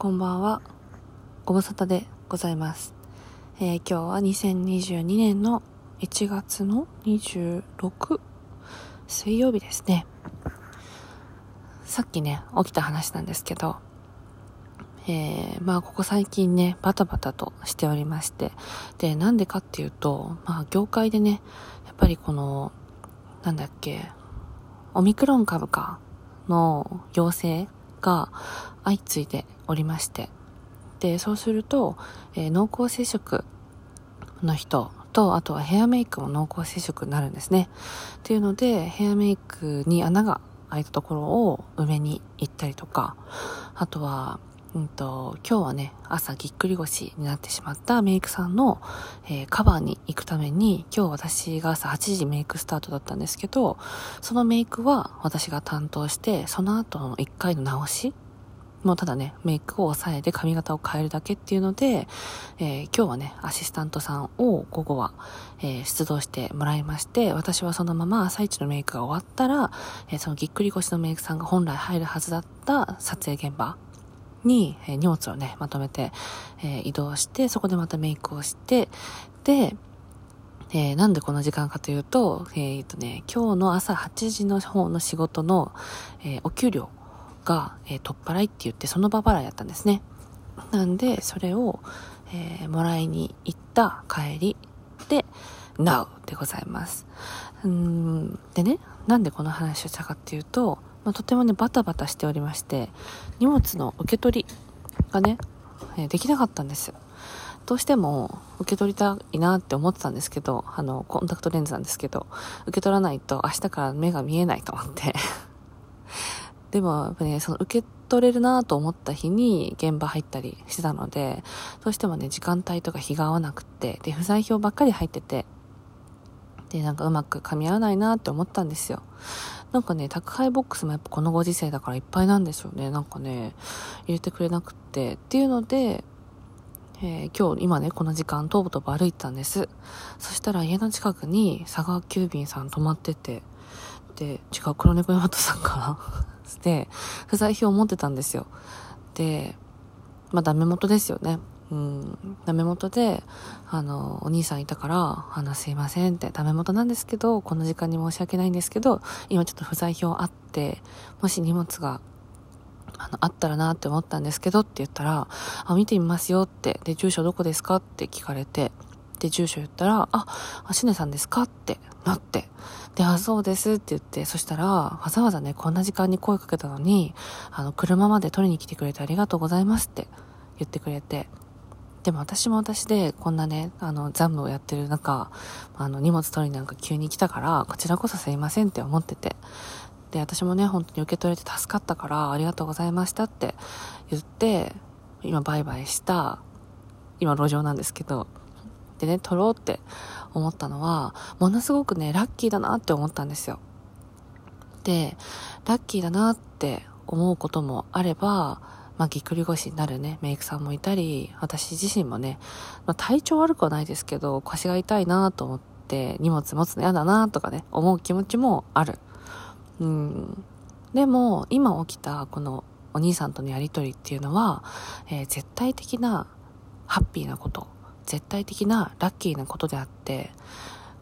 こんばんは。ご無沙汰でございます。えー今日は2022年の1月の26水曜日ですね。さっきね、起きた話なんですけど、えーまあここ最近ね、バタバタとしておりまして、で、なんでかっていうと、まあ業界でね、やっぱりこの、なんだっけ、オミクロン株かの陽性が相次いでおりまして、で、そうすると、えー濃厚接触の人と、あとはヘアメイクも濃厚接触になるんですね。っていうので、ヘアメイクに穴が開いたところを埋めに行ったりとか、あとは、うんと、今日はね、朝ぎっくり腰になってしまったメイクさんの、えーカバーに行くために、今日私が朝8時メイクスタートだったんですけど、そのメイクは私が担当して、その後の1回の直しもうただね、メイクを抑えて髪型を変えるだけっていうので、えー今日はね、アシスタントさんを午後は、えー出動してもらいまして、私はそのまま朝一のメイクが終わったら、えーそのぎっくり腰のメイクさんが本来入るはずだった撮影現場に、え荷物をね、まとめて、え移動して、そこでまたメイクをして、で、えーなんでこの時間かというと、えーとね、今日の朝8時の方の仕事の、えーお給料が、え取っ払いって言ってその場払いやったんですね。なんで、それを、えもらいに行った帰りで、Now でございます。うん、でね、なんでこの話をしたかっていうと、まあ、とてもね、バタバタしておりまして、荷物の受け取りがね、えできなかったんです。どうしても受け取りたいなって思ってたんですけど、あの、コンタクトレンズなんですけど、受け取らないと明日から目が見えないと思って。でも、やっぱね、その受け取れるなと思った日に現場入ったりしてたので、どうしてもね、時間帯とか日が合わなくって、で、不在票ばっかり入ってて、で、なんかうまく噛み合わないなって思ったんですよ。なんかね、宅配ボックスもやっぱこのご時世だからいっぱいなんですよね。なんかね、入れてくれなくって。っていうので、えー今日、今ね、この時間、とぼとぼ歩いたんです。そしたら家の近くに佐川急便さん止まってて、で、違う、黒猫ヤマトさんかなで、不在票を持ってたんですよ。で、まあ、ダメ元ですよね。うん、ダメ元で、あの、お兄さんいたから、あの、すいませんって、ダメ元なんですけど、この時間に申し訳ないんですけど、今ちょっと不在票あって、もし荷物が、あの、あったらなって思ったんですけどって言ったら、あ、見てみますよって、で、住所どこですかって聞かれて、で、住所言ったら、あ、あしねさんですかってなって、で、あ、そうですって言って、そしたら、わざわざね、こんな時間に声かけたのに、あの、車まで取りに来てくれてありがとうございますって言ってくれて、でも私も私で、こんなね、あの、ザムをやってる中、あの、荷物取りになんか急に来たから、こちらこそすいませんって思ってて。で、私もね、本当に受け取れて助かったから、ありがとうございましたって言って、今バイバイした、今路上なんですけど、でね、取ろうって思ったのは、ものすごくね、ラッキーだなって思ったんですよ。で、ラッキーだなって思うこともあれば、まあ、ぎっくり腰になるね、メイクさんもいたり、私自身もね、まあ、体調悪くはないですけど、腰が痛いなと思って、荷物持つの嫌だなとかね、思う気持ちもある。うん。でも、今起きたこのお兄さんとのやりとりっていうのは、えー絶対的なハッピーなこと、絶対的なラッキーなことであって、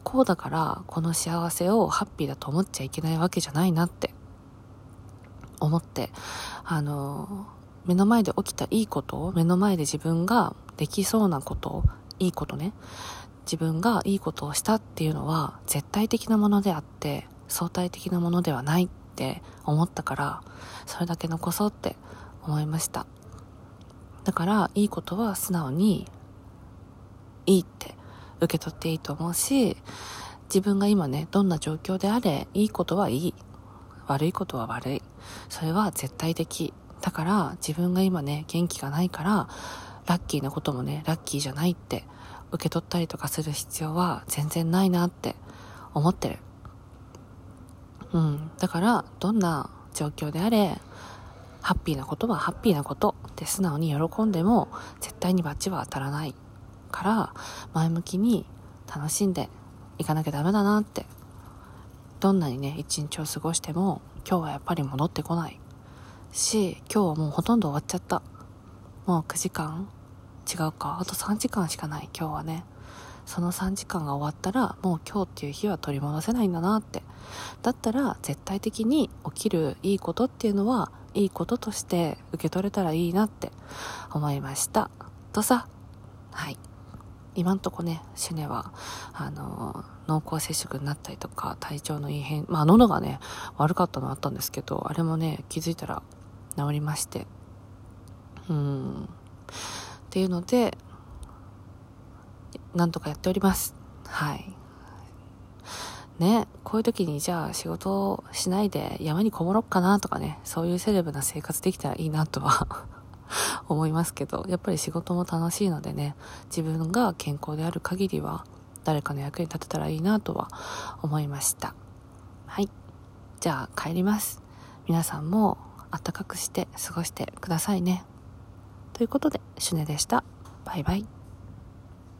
こうだからこの幸せをハッピーだと思っちゃいけないわけじゃないなって思って、あの、目の前で起きたいいこと、目の前で自分ができそうなこと、いいことね、自分がいいことをしたっていうのは絶対的なものであって、相対的なものではないって思ったから、それだけ残そうって思いました。だから、いいことは素直に、いいって受け取っていいと思うし、自分が今ね、どんな状況であれ、いいことはいい。悪いことは悪い。それは絶対的。だから、自分が今ね、元気がないから、ラッキーなこともね、ラッキーじゃないって、受け取ったりとかする必要は全然ないなって思ってる。うん。だから、どんな状況であれ、ハッピーなことはハッピーなことって素直に喜んでも、絶対に罰は当たらない。から、前向きに楽しんでいかなきゃダメだなって。どんなにね、一日を過ごしても、今日はやっぱり戻ってこない。し、今日はもうほとんど終わっちゃった。もう9時間？違うか。あと3時間しかない今日はね。その3時間が終わったらもう今日っていう日は取り戻せないんだなって。だったら絶対的に起きるいいことっていうのはいいこととして受け取れたらいいなって思いました。とさはい。今んとこねシュネはあの濃厚接触になったりとか体調の異変まあ喉がね悪かったのあったんですけどあれもね気づいたら治りましてうんっていうのでなんとかやっております。はい。ね、こういう時にじゃあ仕事をしないで山にこもろっかなとかね、そういうセレブな生活できたらいいなとは 思いますけど、やっぱり仕事も楽しいのでね、自分が健康である限りは誰かの役に立てたらいいなとは思いました。はい。じゃあ帰ります。皆さんも暖かくして過ごしてくださいね。ということで、シュネでした。バイバイ。